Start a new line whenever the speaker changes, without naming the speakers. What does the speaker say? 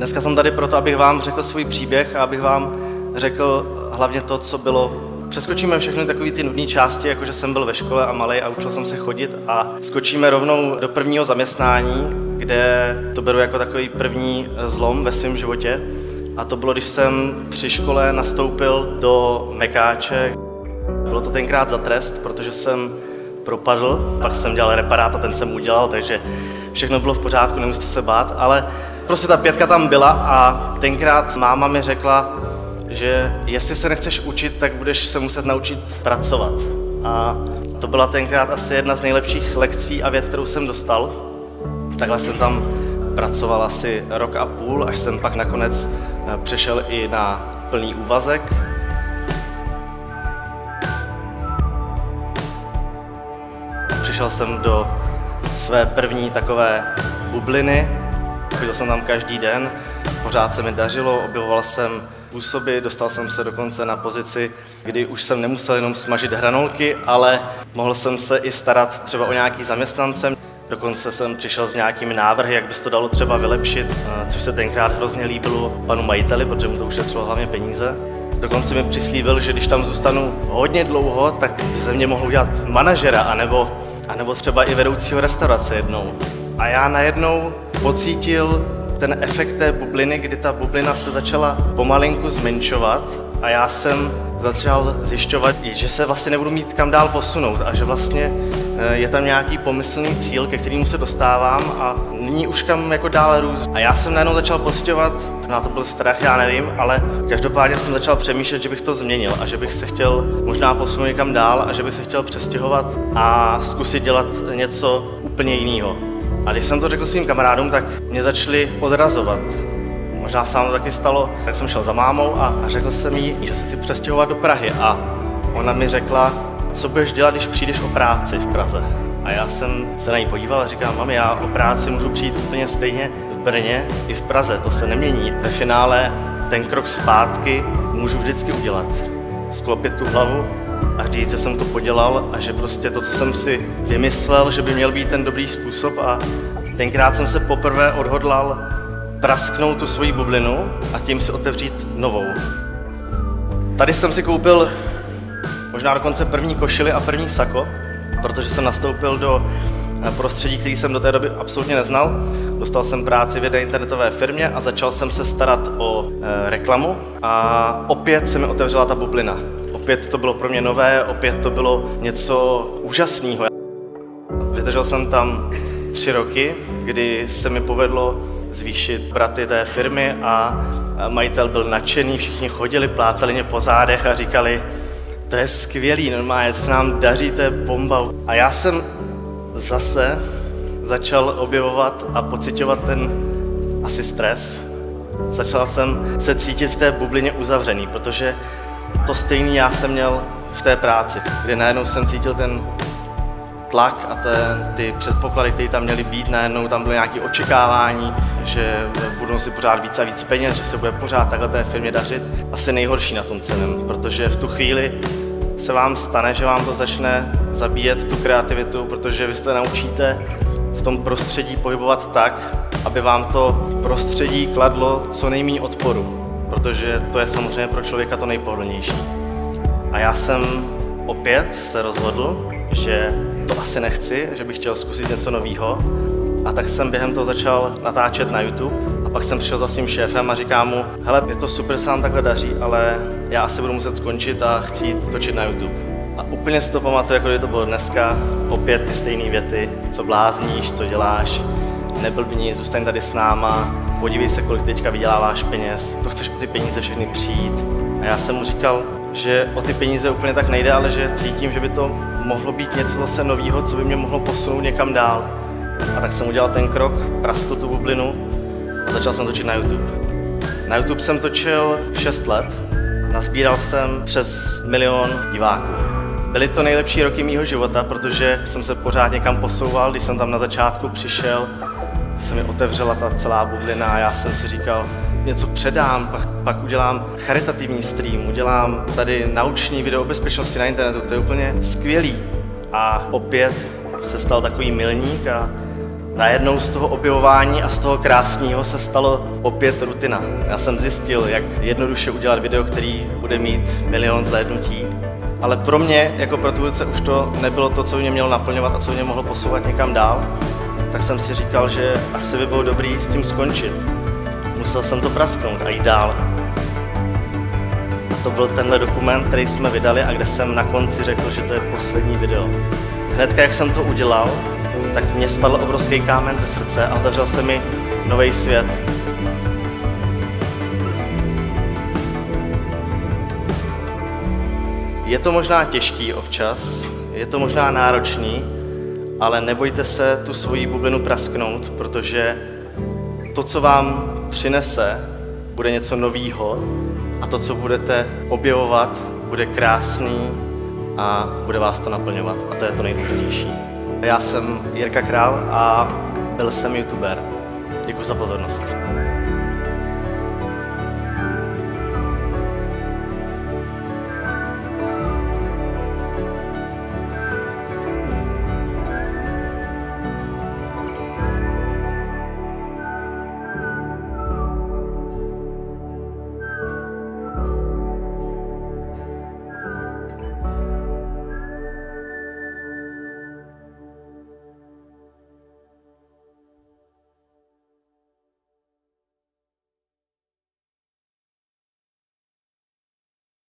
Dneska jsem tady proto, abych vám řekl svůj příběh a abych vám řekl hlavně to, co bylo. Přeskočíme všechny takové ty nudné části, jako že jsem byl ve škole a malý a učil jsem se chodit a skočíme rovnou do prvního zaměstnání, kde to beru jako takový první zlom ve svém životě. A to bylo, když jsem při škole nastoupil do Mekáče. Bylo to tenkrát za trest, protože jsem propadl, pak jsem dělal reparát a ten jsem udělal, takže všechno bylo v pořádku, nemusíte se bát, ale prostě ta pětka tam byla a tenkrát máma mi řekla, že jestli se nechceš učit, tak budeš se muset naučit pracovat. A to byla tenkrát asi jedna z nejlepších lekcí a věd, kterou jsem dostal. Takhle jsem tam pracoval asi rok a půl, až jsem pak nakonec eh, přešel i na plný úvazek. Přišel jsem do své první takové bubliny, chodil jsem tam každý den, pořád se mi dařilo, objevoval jsem způsoby, dostal jsem se dokonce na pozici, kdy už jsem nemusel jenom smažit hranolky, ale mohl jsem se i starat třeba o nějaký zaměstnance. Dokonce jsem přišel s nějakými návrhy, jak by se to dalo třeba vylepšit, eh, což se tenkrát hrozně líbilo panu majiteli, protože mu to ušetřilo hlavně peníze. Dokonce mi přislíbil, že když tam zůstanu hodně dlouho, tak by ze mě mohl udělat manažera, anebo, anebo třeba i vedoucího restaurace jednou. A já najednou pocítil ten efekt té bubliny, kdy ta bublina se začala pomalinku zmenšovat a já jsem začal zjišťovat, že se vlastně nebudu mít kam dál posunout a že vlastně eh, je tam nějaký pomyslný cíl, ke kterému se dostávám a nyní už kam jako dál růst. A já jsem najednou začal pocitovat, na to byl strach, já nevím, ale každopádně jsem začal přemýšlet, že bych to změnil a že bych se chtěl možná posunout někam dál a že bych se chtěl přestěhovat a zkusit dělat něco úplně jiného. A když jsem to řekl svým kamarádům, tak mě začali odrazovat. Možná se to taky stalo, tak jsem šel za mámou a, řekl jsem jí, že se chci přestěhovat do Prahy. A ona mi řekla, co budeš dělat, když přijdeš o práci v Praze. A já jsem se na ní podíval a říkám, mami, já o práci můžu přijít úplně stejně v Brně i v Praze, to se nemění. Ve finále ten krok zpátky můžu vždycky udělat. Sklopit tu hlavu a říct, že jsem to podělal a že prostě to, co jsem si vymyslel, že by měl být ten dobrý způsob a tenkrát jsem se poprvé odhodlal prasknout tu svoji bublinu a tím si otevřít novou. Tady jsem si koupil možná dokonce první košily a první sako, protože jsem nastoupil do eh, prostředí, který jsem do té doby absolutně neznal. Dostal jsem práci v jedné internetové firmě a začal jsem se starat o e, reklamu a opět se mi otevřela ta bublina. Opět to bylo pro mě nové, opět to bylo něco úžasného. Vydržel jsem tam tři roky, kdy se mi povedlo zvýšit braty té firmy a majitel byl nadšený, všichni chodili, plácali mě po zádech a říkali, to je skvělý, normálně se nám daří, to je bomba. A já jsem zase začal objevovat a pocitovat ten asi stres. Začal jsem se cítit v té bublině uzavřený, protože to stejný já jsem měl v té práci, kde najednou jsem cítil ten tlak a ten, ty předpoklady, které tam měly být, najednou tam bylo nějaké očekávání, že budou si pořád víc a víc peněz, že se bude pořád takhle té firmě dařit. Asi nejhorší na tom celém, protože v tu chvíli se vám stane, že vám to začne zabíjet tu kreativitu, protože vy se naučíte v tom prostředí pohybovat tak, aby vám to prostředí kladlo co nejméně odporu protože to je samozřejmě pro člověka to nejpohodlnější. A já jsem opět se rozhodl, že to asi nechci, že bych chtěl zkusit něco nového. A tak jsem během toho začal natáčet na YouTube a pak jsem přišel za svým šéfem a říkám mu, hele, je to super, se nám takhle daří, ale já asi budu muset skončit a chtít točit na YouTube. A úplně si to pamatuju, jako to bylo dneska, opět ty stejné věty, co blázníš, co děláš, neblbni, zůstaň tady s náma, podívej se, kolik teďka vyděláváš peněz, to chceš o ty peníze všechny přijít. A já jsem mu říkal, že o ty peníze úplně tak nejde, ale že cítím, že by to mohlo být něco zase nového, co by mě mohlo posunout někam dál. A tak jsem udělal ten krok, praskl tu bublinu a začal jsem točit na YouTube. Na YouTube jsem točil 6 let, nazbíral jsem přes milion diváků. Byly to nejlepší roky mýho života, protože jsem se pořád někam posouval, když jsem tam na začátku přišel, se mi otevřela ta celá bublina a já jsem si říkal, něco předám, pak, pak udělám charitativní stream, udělám tady nauční video o bezpečnosti na internetu, to je úplně skvělý. A opět se stal takový milník a Najednou z toho objevování a z toho krásného se stalo opět rutina. Já jsem zjistil, jak jednoduše udělat video, který bude mít milion zhlédnutí. Ale pro mě, jako pro tvůrce, už to nebylo to, co mě mělo naplňovat a co mě mohlo posouvat někam dál. Tak jsem si říkal, že asi by bylo dobrý s tím skončit. Musel jsem to prasknout a jít dál. A to byl tenhle dokument, který jsme vydali a kde jsem na konci řekl, že to je poslední video. Hnedka, jak jsem to udělal, tak mě spadl obrovský kámen ze srdce a otevřel se mi nový svět. Je to možná těžký občas, je to možná náročný, ale nebojte se tu svoji bublinu prasknout, protože to, co vám přinese, bude něco novýho a to, co budete objevovat, bude krásný a bude vás to naplňovat a to je to nejdůležitější. Já jsem Jirka Král a byl jsem youtuber. Děkuji za pozornost.